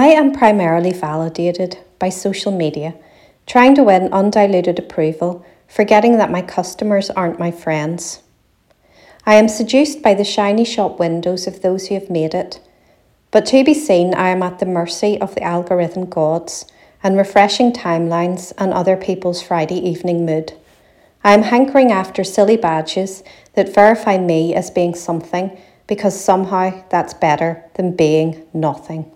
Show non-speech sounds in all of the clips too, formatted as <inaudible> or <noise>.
I am primarily validated by social media, trying to win undiluted approval, forgetting that my customers aren't my friends. I am seduced by the shiny shop windows of those who have made it, but to be seen, I am at the mercy of the algorithm gods and refreshing timelines and other people's Friday evening mood. I am hankering after silly badges that verify me as being something because somehow that's better than being nothing.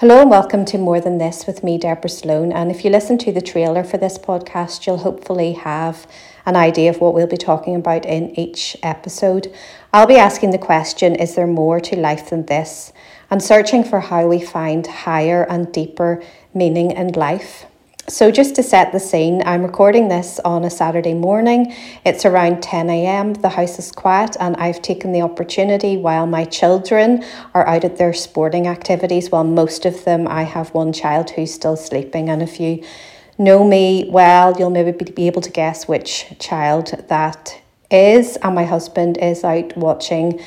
Hello and welcome to More Than This with me, Deborah Sloan. And if you listen to the trailer for this podcast, you'll hopefully have an idea of what we'll be talking about in each episode. I'll be asking the question Is there more to life than this? and searching for how we find higher and deeper meaning in life. So, just to set the scene, I'm recording this on a Saturday morning. It's around 10 a.m. The house is quiet, and I've taken the opportunity while my children are out at their sporting activities. While most of them, I have one child who's still sleeping. And if you know me well, you'll maybe be able to guess which child that is. And my husband is out watching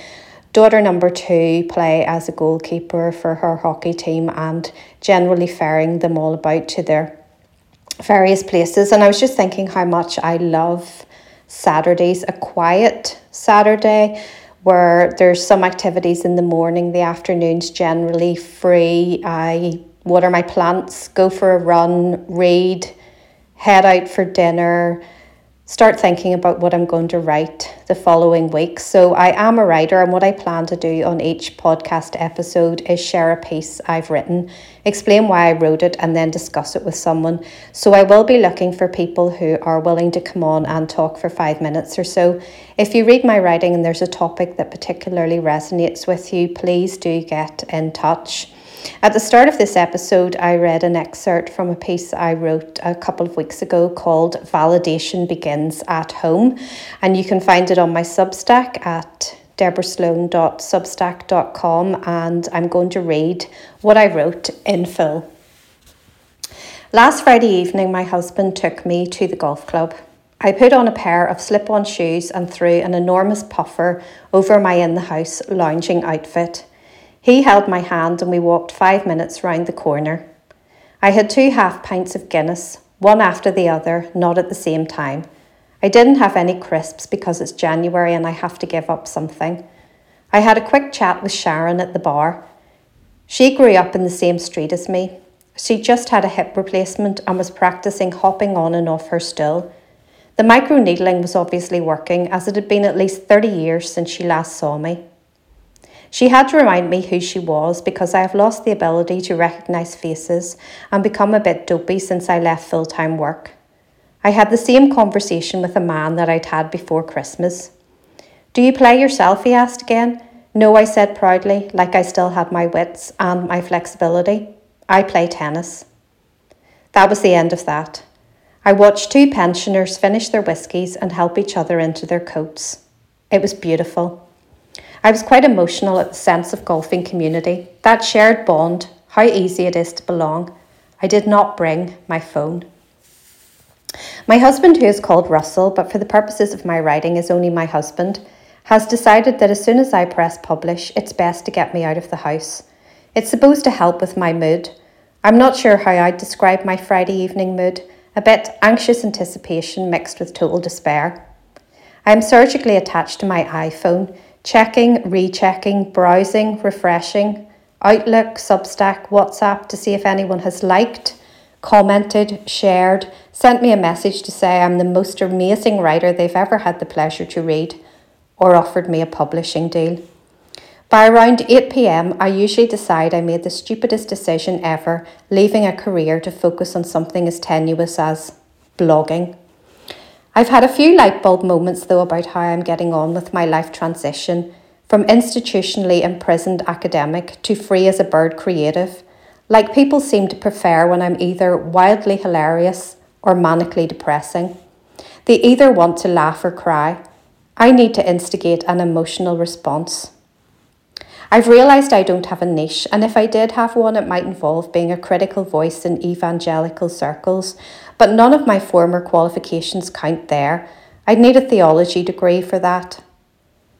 daughter number two play as a goalkeeper for her hockey team and generally ferrying them all about to their various places. And I was just thinking how much I love Saturdays, a quiet Saturday where there's some activities in the morning, the afternoon's generally free. I water my plants, go for a run, read, head out for dinner start thinking about what I'm going to write the following week. So, I am a writer, and what I plan to do on each podcast episode is share a piece I've written, explain why I wrote it, and then discuss it with someone. So, I will be looking for people who are willing to come on and talk for five minutes or so. If you read my writing and there's a topic that particularly resonates with you, please do get in touch. At the start of this episode, I read an excerpt from a piece I wrote a couple of weeks ago called Validation Begins at Home, and you can find it on my Substack at deborahsloan.substack.com, and I'm going to read what I wrote in full. Last Friday evening, my husband took me to the golf club. I put on a pair of slip on shoes and threw an enormous puffer over my in the house lounging outfit. He held my hand and we walked five minutes round the corner. I had two half pints of Guinness, one after the other, not at the same time. I didn't have any crisps because it's January and I have to give up something. I had a quick chat with Sharon at the bar. She grew up in the same street as me. She just had a hip replacement and was practicing hopping on and off her stool. The micro needling was obviously working as it had been at least 30 years since she last saw me. She had to remind me who she was because I have lost the ability to recognise faces and become a bit dopey since I left full time work. I had the same conversation with a man that I'd had before Christmas. Do you play yourself? he asked again. No, I said proudly, like I still had my wits and my flexibility. I play tennis. That was the end of that. I watched two pensioners finish their whiskies and help each other into their coats. It was beautiful. I was quite emotional at the sense of golfing community, that shared bond, how easy it is to belong. I did not bring my phone. My husband, who is called Russell, but for the purposes of my writing is only my husband, has decided that as soon as I press publish, it's best to get me out of the house. It's supposed to help with my mood. I'm not sure how I'd describe my Friday evening mood, a bit anxious anticipation mixed with total despair. I am surgically attached to my iPhone checking, rechecking, browsing, refreshing, Outlook, Substack, WhatsApp to see if anyone has liked, commented, shared, sent me a message to say I'm the most amazing writer they've ever had the pleasure to read, or offered me a publishing deal. By around 8 pm, I usually decide I made the stupidest decision ever, leaving a career to focus on something as tenuous as blogging. I've had a few light bulb moments though about how I'm getting on with my life transition from institutionally imprisoned academic to free as a bird creative. Like people seem to prefer when I'm either wildly hilarious or manically depressing. They either want to laugh or cry. I need to instigate an emotional response. I've realised I don't have a niche, and if I did have one, it might involve being a critical voice in evangelical circles, but none of my former qualifications count there. I'd need a theology degree for that.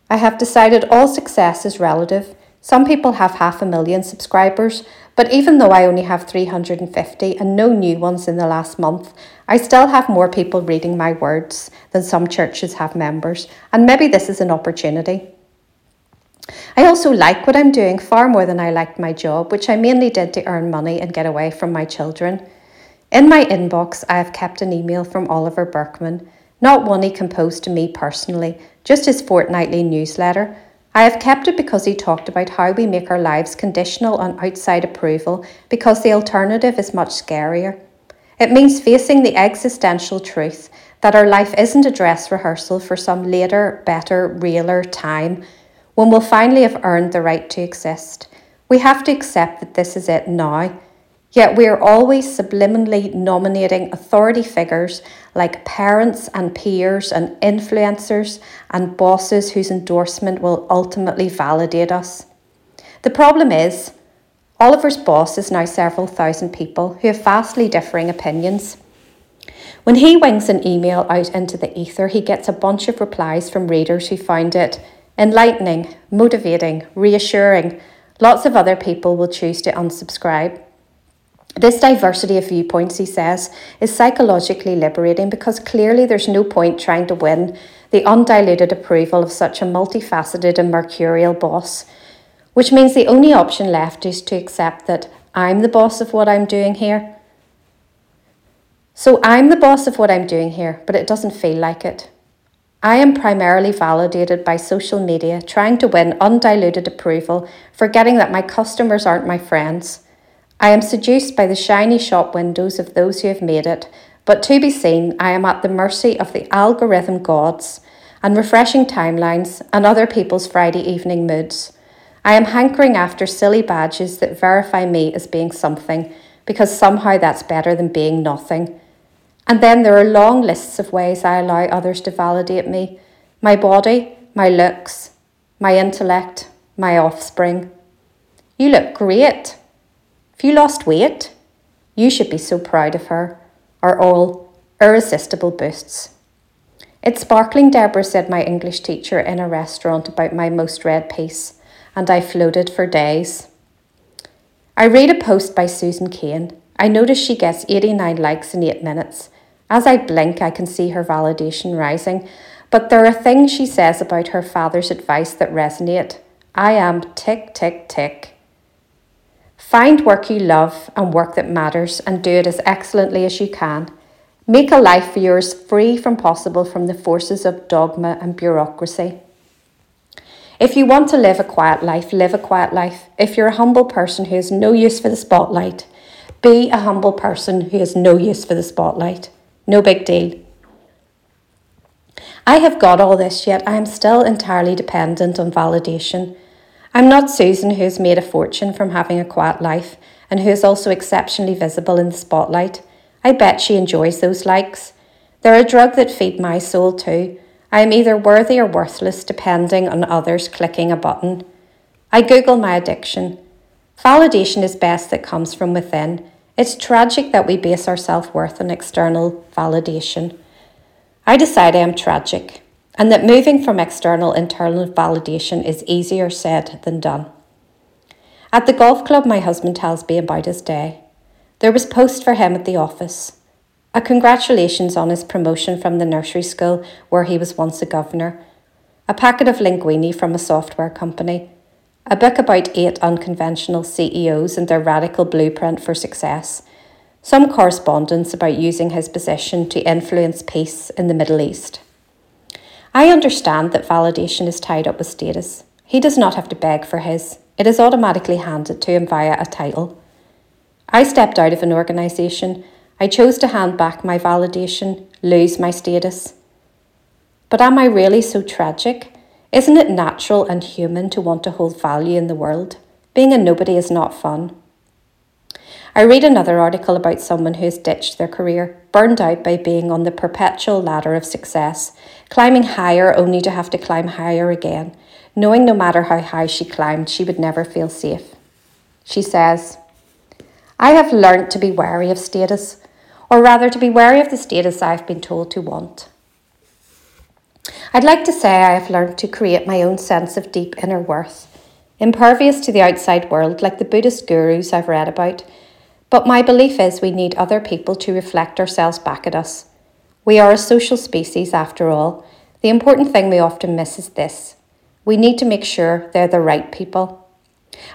I have decided all success is relative. Some people have half a million subscribers, but even though I only have 350 and no new ones in the last month, I still have more people reading my words than some churches have members, and maybe this is an opportunity. I also like what I'm doing far more than I liked my job, which I mainly did to earn money and get away from my children. In my inbox, I have kept an email from Oliver Burkeman, not one he composed to me personally, just his fortnightly newsletter. I have kept it because he talked about how we make our lives conditional on outside approval because the alternative is much scarier. It means facing the existential truth that our life isn't a dress rehearsal for some later, better, realer time when we'll finally have earned the right to exist. We have to accept that this is it now Yet we are always subliminally nominating authority figures like parents and peers and influencers and bosses whose endorsement will ultimately validate us. The problem is, Oliver's boss is now several thousand people who have vastly differing opinions. When he wings an email out into the ether, he gets a bunch of replies from readers who find it enlightening, motivating, reassuring. Lots of other people will choose to unsubscribe. This diversity of viewpoints, he says, is psychologically liberating because clearly there's no point trying to win the undiluted approval of such a multifaceted and mercurial boss, which means the only option left is to accept that I'm the boss of what I'm doing here. So I'm the boss of what I'm doing here, but it doesn't feel like it. I am primarily validated by social media, trying to win undiluted approval, forgetting that my customers aren't my friends. I am seduced by the shiny shop windows of those who have made it, but to be seen, I am at the mercy of the algorithm gods and refreshing timelines and other people's Friday evening moods. I am hankering after silly badges that verify me as being something, because somehow that's better than being nothing. And then there are long lists of ways I allow others to validate me my body, my looks, my intellect, my offspring. You look great. If you lost weight, you should be so proud of her, are all irresistible boosts. It's sparkling, Deborah, said my English teacher in a restaurant about my most read piece, and I floated for days. I read a post by Susan Cain. I notice she gets 89 likes in 8 minutes. As I blink, I can see her validation rising, but there are things she says about her father's advice that resonate. I am tick, tick, tick. Find work you love and work that matters and do it as excellently as you can. Make a life for yours free from possible from the forces of dogma and bureaucracy. If you want to live a quiet life, live a quiet life. If you're a humble person who has no use for the spotlight, be a humble person who has no use for the spotlight. No big deal. I have got all this, yet I am still entirely dependent on validation. I'm not Susan, who has made a fortune from having a quiet life and who is also exceptionally visible in the spotlight. I bet she enjoys those likes. They're a drug that feed my soul too. I am either worthy or worthless depending on others clicking a button. I Google my addiction. Validation is best that comes from within. It's tragic that we base our self worth on external validation. I decide I am tragic and that moving from external internal validation is easier said than done. At the golf club, my husband tells me about his day. There was post for him at the office. A congratulations on his promotion from the nursery school where he was once a governor. A packet of linguini from a software company. A book about eight unconventional CEOs and their radical blueprint for success. Some correspondence about using his position to influence peace in the Middle East. I understand that validation is tied up with status. He does not have to beg for his, it is automatically handed to him via a title. I stepped out of an organisation. I chose to hand back my validation, lose my status. But am I really so tragic? Isn't it natural and human to want to hold value in the world? Being a nobody is not fun. I read another article about someone who has ditched their career, burned out by being on the perpetual ladder of success, climbing higher only to have to climb higher again, knowing no matter how high she climbed, she would never feel safe. She says, I have learnt to be wary of status, or rather to be wary of the status I've been told to want. I'd like to say I have learnt to create my own sense of deep inner worth. impervious to the outside world like the Buddhist gurus I've read about. But my belief is we need other people to reflect ourselves back at us. We are a social species after all. The important thing we often miss is this we need to make sure they're the right people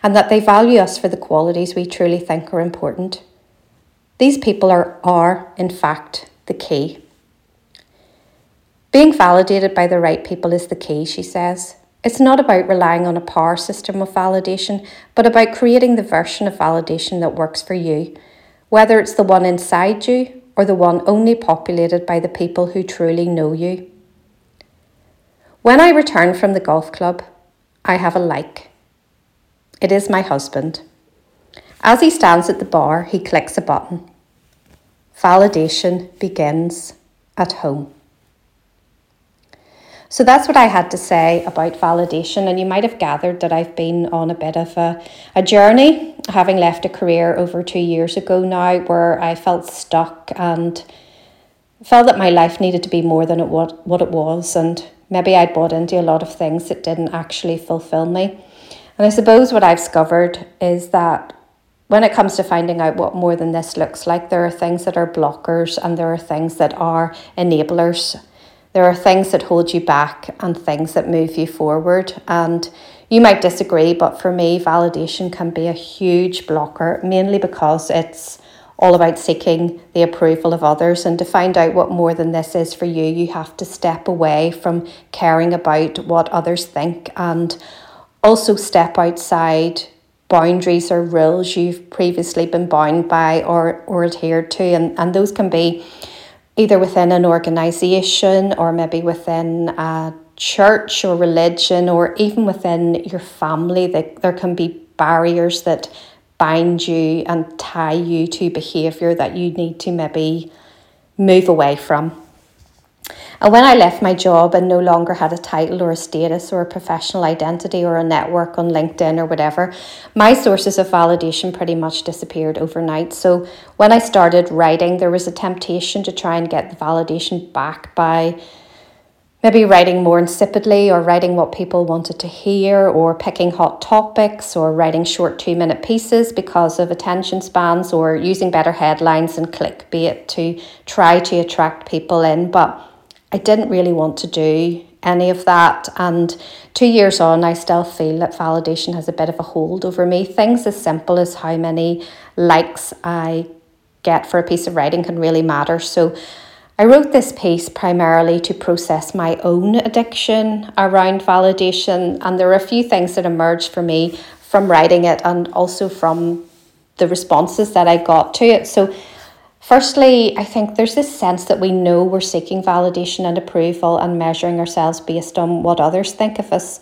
and that they value us for the qualities we truly think are important. These people are, are in fact, the key. Being validated by the right people is the key, she says. It's not about relying on a power system of validation, but about creating the version of validation that works for you, whether it's the one inside you or the one only populated by the people who truly know you. When I return from the golf club, I have a like. It is my husband. As he stands at the bar, he clicks a button. Validation begins at home. So that's what I had to say about validation. And you might have gathered that I've been on a bit of a, a journey, having left a career over two years ago now, where I felt stuck and felt that my life needed to be more than it what, what it was. And maybe I'd bought into a lot of things that didn't actually fulfill me. And I suppose what I've discovered is that when it comes to finding out what more than this looks like, there are things that are blockers and there are things that are enablers. There are things that hold you back and things that move you forward. And you might disagree, but for me, validation can be a huge blocker, mainly because it's all about seeking the approval of others. And to find out what more than this is for you, you have to step away from caring about what others think and also step outside boundaries or rules you've previously been bound by or, or adhered to. And, and those can be either within an organization or maybe within a church or religion or even within your family that there can be barriers that bind you and tie you to behavior that you need to maybe move away from. And when I left my job and no longer had a title or a status or a professional identity or a network on LinkedIn or whatever, my sources of validation pretty much disappeared overnight. So when I started writing, there was a temptation to try and get the validation back by maybe writing more insipidly or writing what people wanted to hear or picking hot topics or writing short two minute pieces because of attention spans or using better headlines and clickbait to try to attract people in. But I didn't really want to do any of that. And two years on, I still feel that validation has a bit of a hold over me. Things as simple as how many likes I get for a piece of writing can really matter. So I wrote this piece primarily to process my own addiction around validation. And there are a few things that emerged for me from writing it and also from the responses that I got to it. So Firstly, I think there's this sense that we know we're seeking validation and approval and measuring ourselves based on what others think of us.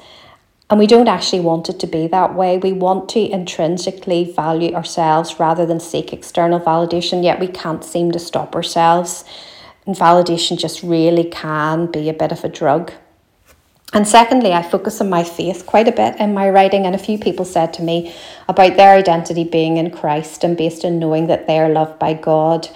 And we don't actually want it to be that way. We want to intrinsically value ourselves rather than seek external validation, yet we can't seem to stop ourselves. And validation just really can be a bit of a drug. And secondly, I focus on my faith quite a bit in my writing, and a few people said to me about their identity being in Christ and based on knowing that they are loved by God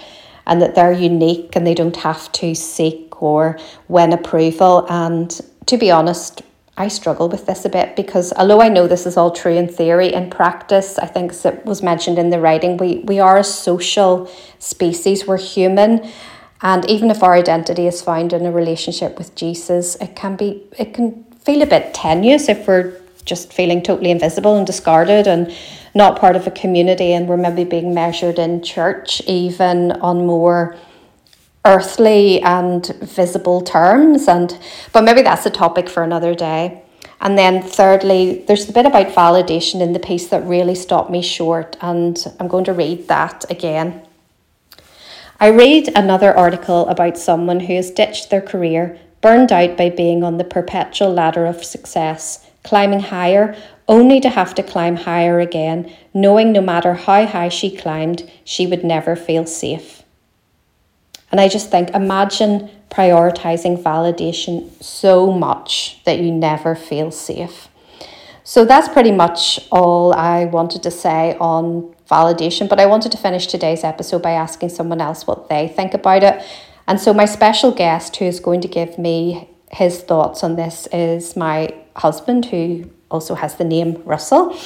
and that they're unique and they don't have to seek or win approval. And to be honest, I struggle with this a bit because although I know this is all true in theory, in practice, I think it was mentioned in the writing, we, we are a social species, we're human. And even if our identity is found in a relationship with Jesus, it can be it can feel a bit tenuous if we're just feeling totally invisible and discarded and not part of a community and we're maybe being measured in church even on more earthly and visible terms and but maybe that's a topic for another day. And then thirdly, there's a bit about validation in the piece that really stopped me short and I'm going to read that again. I read another article about someone who has ditched their career, burned out by being on the perpetual ladder of success, climbing higher only to have to climb higher again, knowing no matter how high she climbed, she would never feel safe. And I just think imagine prioritizing validation so much that you never feel safe. So that's pretty much all I wanted to say on validation. But I wanted to finish today's episode by asking someone else what they think about it. And so, my special guest who is going to give me his thoughts on this is my husband, who also has the name Russell.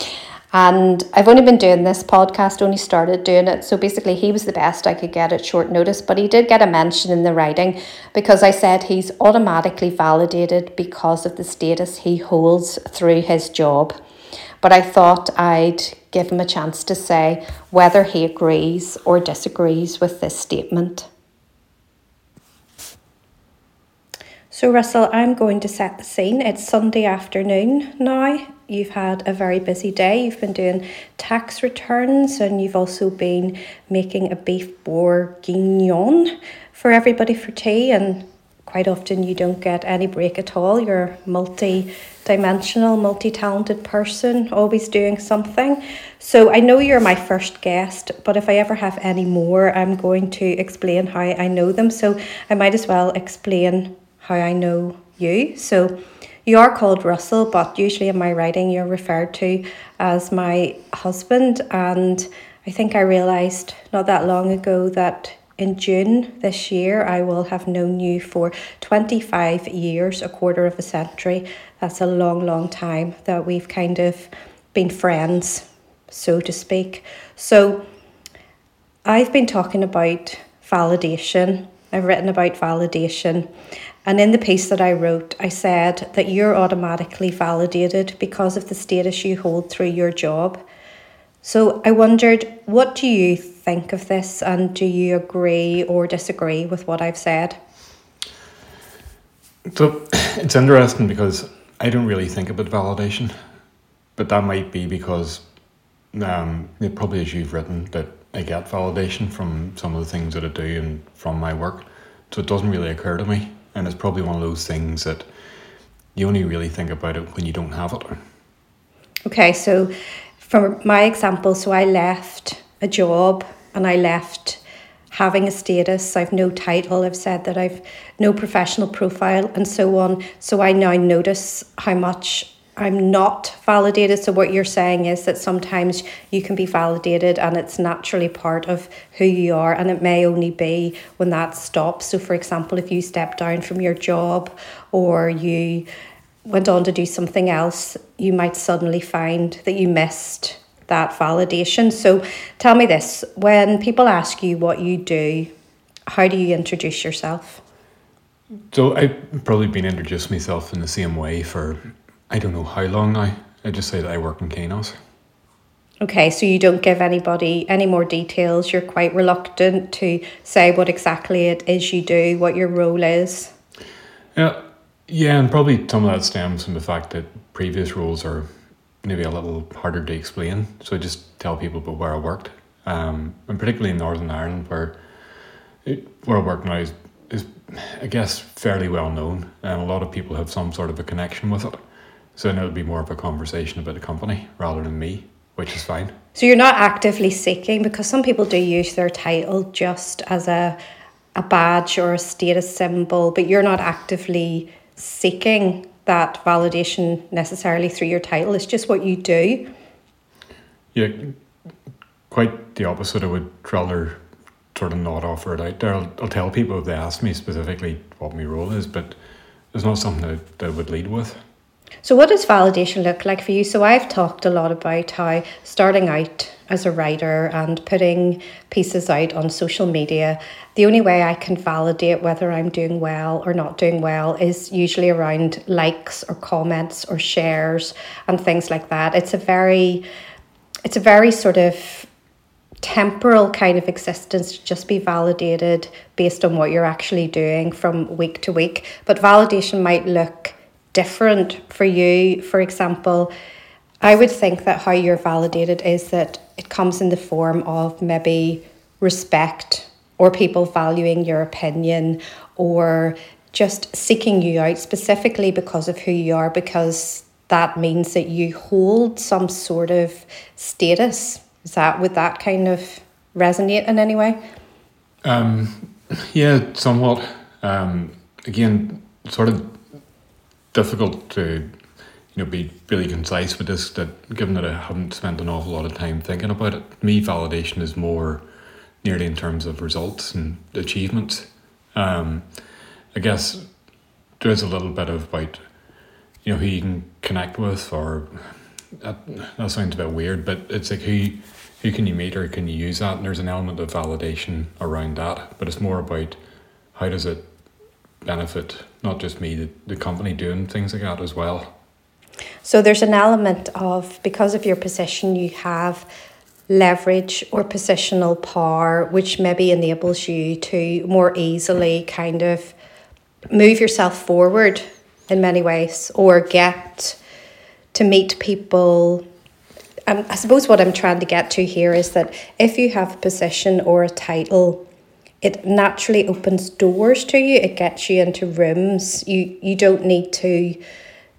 And I've only been doing this podcast, only started doing it. So basically, he was the best I could get at short notice, but he did get a mention in the writing because I said he's automatically validated because of the status he holds through his job. But I thought I'd give him a chance to say whether he agrees or disagrees with this statement. So, Russell, I'm going to set the scene. It's Sunday afternoon now. You've had a very busy day. You've been doing tax returns and you've also been making a beef bourguignon for everybody for tea. And quite often you don't get any break at all. You're multi dimensional, multi talented person, always doing something. So I know you're my first guest, but if I ever have any more, I'm going to explain how I know them. So I might as well explain how I know you. So you are called Russell, but usually in my writing you're referred to as my husband. And I think I realised not that long ago that in June this year I will have known you for 25 years, a quarter of a century. That's a long, long time that we've kind of been friends, so to speak. So I've been talking about validation. I've written about validation and in the piece that I wrote, I said that you're automatically validated because of the status you hold through your job. So I wondered, what do you think of this, and do you agree or disagree with what I've said? So <clears throat> it's interesting because I don't really think about validation, but that might be because um, it probably as you've written that I get validation from some of the things that I do and from my work. So it doesn't really occur to me and it's probably one of those things that you only really think about it when you don't have it. Okay, so for my example, so I left a job and I left having a status, I've no title, I've said that I've no professional profile and so on. So I now notice how much I'm not validated. So, what you're saying is that sometimes you can be validated and it's naturally part of who you are, and it may only be when that stops. So, for example, if you step down from your job or you went on to do something else, you might suddenly find that you missed that validation. So, tell me this when people ask you what you do, how do you introduce yourself? So, I've probably been introduced myself in the same way for I don't know how long now. I just say that I work in Kainos. Okay, so you don't give anybody any more details. You're quite reluctant to say what exactly it is you do, what your role is. Yeah, yeah, and probably some of that stems from the fact that previous roles are maybe a little harder to explain. So I just tell people about where I worked, um, and particularly in Northern Ireland, where it, where I work now is, is, I guess, fairly well known, and a lot of people have some sort of a connection with it. So then it would be more of a conversation about the company rather than me, which is fine. So you're not actively seeking because some people do use their title just as a a badge or a status symbol, but you're not actively seeking that validation necessarily through your title. It's just what you do. Yeah, quite the opposite. I would rather sort of not offer it out there. I'll, I'll tell people if they ask me specifically what my role is, but it's not something that, I would lead with. So, what does validation look like for you? So, I've talked a lot about how starting out as a writer and putting pieces out on social media, the only way I can validate whether I'm doing well or not doing well is usually around likes or comments or shares and things like that. It's a very, it's a very sort of temporal kind of existence to just be validated based on what you're actually doing from week to week. But validation might look different for you. For example, I would think that how you're validated is that it comes in the form of maybe respect or people valuing your opinion or just seeking you out specifically because of who you are, because that means that you hold some sort of status. Is that would that kind of resonate in any way? Um, yeah, somewhat. Um, again, sort of difficult to you know be really concise with this that given that I haven't spent an awful lot of time thinking about it me validation is more nearly in terms of results and achievements um, I guess there's a little bit of about you know who you can connect with, or that, that sounds a bit weird, but it's like who who can you meet or can you use that? And there's an element of validation around that, but it's more about how does it benefit not just me, the, the company doing things like that as well. So there's an element of because of your position, you have leverage or positional power, which maybe enables you to more easily kind of move yourself forward in many ways or get to meet people. Um, I suppose what I'm trying to get to here is that if you have a position or a title, it naturally opens doors to you. It gets you into rooms. You you don't need to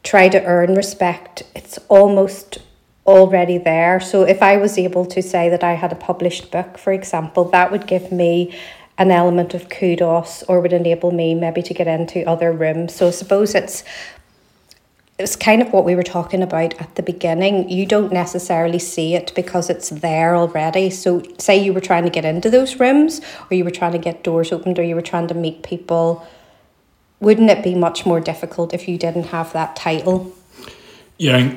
try to earn respect. It's almost already there. So if I was able to say that I had a published book, for example, that would give me an element of kudos or would enable me maybe to get into other rooms. So I suppose it's it's kind of what we were talking about at the beginning. You don't necessarily see it because it's there already. So, say you were trying to get into those rooms, or you were trying to get doors opened, or you were trying to meet people, wouldn't it be much more difficult if you didn't have that title? Yeah,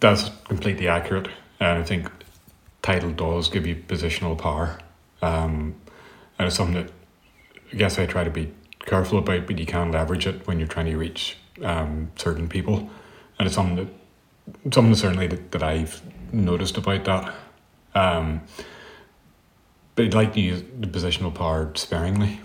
that's completely accurate. And I think title does give you positional power. Um, and it's something that I guess I try to be careful about, but you can leverage it when you're trying to reach um, certain people. And it's something that, something certainly that, that I've noticed about that. Um, but I'd like to use the positional power sparingly.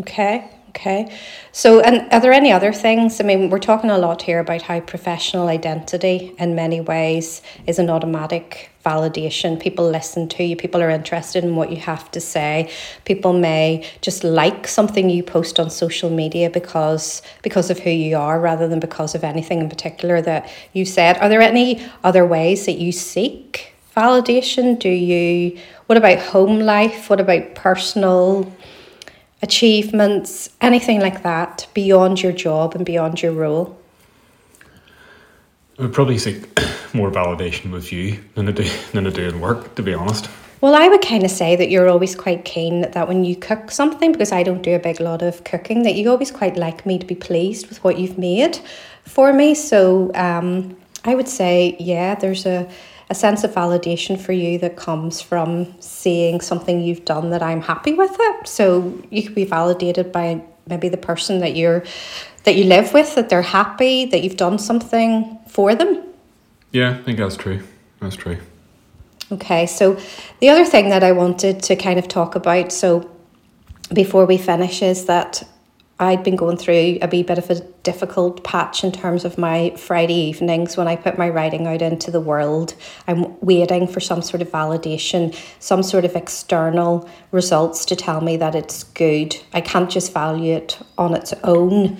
Okay. Okay. So, and are there any other things? I mean, we're talking a lot here about how professional identity, in many ways, is an automatic validation. People listen to you, people are interested in what you have to say. People may just like something you post on social media because because of who you are rather than because of anything in particular that you said. Are there any other ways that you seek validation? Do you what about home life? What about personal achievements, anything like that beyond your job and beyond your role? I would probably seek <coughs> more validation with you than I do than I do in work, to be honest. Well, I would kind of say that you're always quite keen that when you cook something, because I don't do a big lot of cooking, that you always quite like me to be pleased with what you've made for me. So um, I would say, yeah, there's a a sense of validation for you that comes from seeing something you've done that I'm happy with it. So you could be validated by maybe the person that you're that you live with, that they're happy, that you've done something for them. Yeah, I think that's true. That's true. Okay, so the other thing that I wanted to kind of talk about, so before we finish, is that I'd been going through a wee bit of a difficult patch in terms of my Friday evenings when I put my writing out into the world. I'm waiting for some sort of validation, some sort of external results to tell me that it's good. I can't just value it on its own.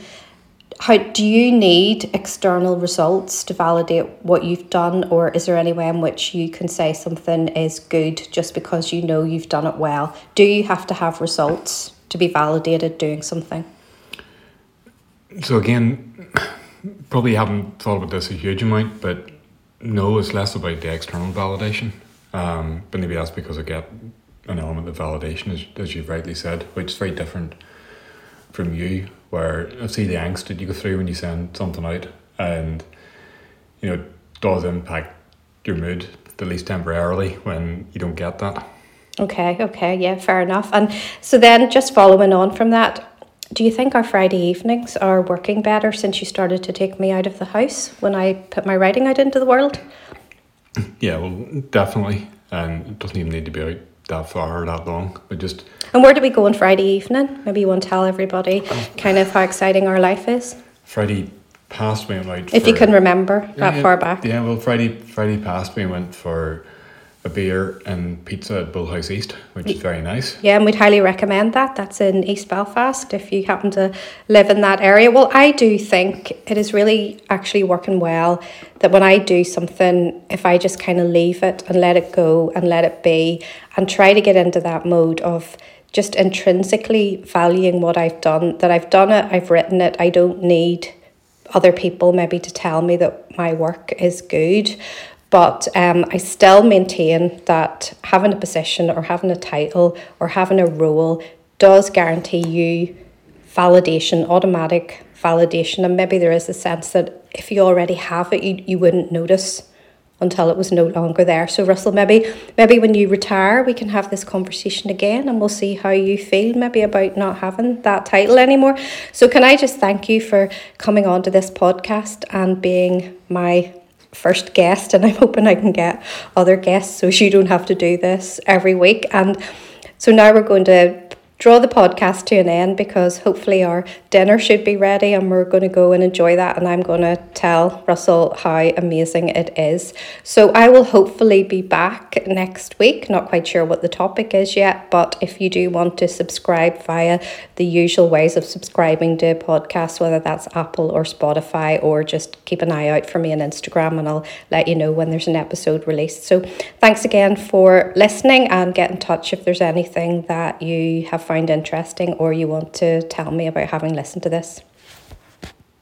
How do you need external results to validate what you've done, or is there any way in which you can say something is good just because you know you've done it well? Do you have to have results to be validated doing something? So again, probably haven't thought about this a huge amount, but no, it's less about the external validation. Um, but maybe that's because I get an element of validation, as, as you've rightly said, which is very different from you, where I see the angst that you go through when you send something out, and you know, it does impact your mood, at least temporarily, when you don't get that. Okay, okay, yeah, fair enough. And so then, just following on from that, do you think our Friday evenings are working better since you started to take me out of the house when I put my writing out into the world? <clears throat> Yeah, well, definitely. And it doesn't even need to be out that far or that long. But just. And where do we go on Friday evening? Maybe you want to tell everybody kind of how exciting our life is. Friday past we went. If for, you can remember that yeah, far back. Yeah, well, Friday Friday past we went for a beer and pizza at Bullhouse East, which is very nice. Yeah, and we'd highly recommend that. That's in East Belfast if you happen to live in that area. Well, I do think it is really actually working well that when I do something, if I just kind of leave it and let it go and let it be and try to get into that mode of just intrinsically valuing what I've done, that I've done it, I've written it, I don't need other people maybe to tell me that my work is good but um, I still maintain that having a position or having a title or having a role does guarantee you validation, automatic validation. And maybe there is a sense that if you already have it, you, you wouldn't notice until it was no longer there. So Russell, maybe maybe when you retire, we can have this conversation again, and we'll see how you feel maybe about not having that title anymore. So can I just thank you for coming on to this podcast and being my first guest, and I'm <laughs> hoping I can get other guests so you don't have to do this every week. And so now we're going to draw the podcast to an end because hopefully our dinner should be ready and we're going to go and enjoy that. And I'm going to tell Russell how amazing it is. So I will hopefully be back next week. Not quite sure what the topic is yet, but if you do want to subscribe via the usual ways of subscribing to a podcast, whether that's Apple or Spotify, or just keep an eye out for me on Instagram and I'll let you know when there's an episode released. So thanks again for listening and get in touch if there's anything that you have found interesting or you want to tell me about having listened to this.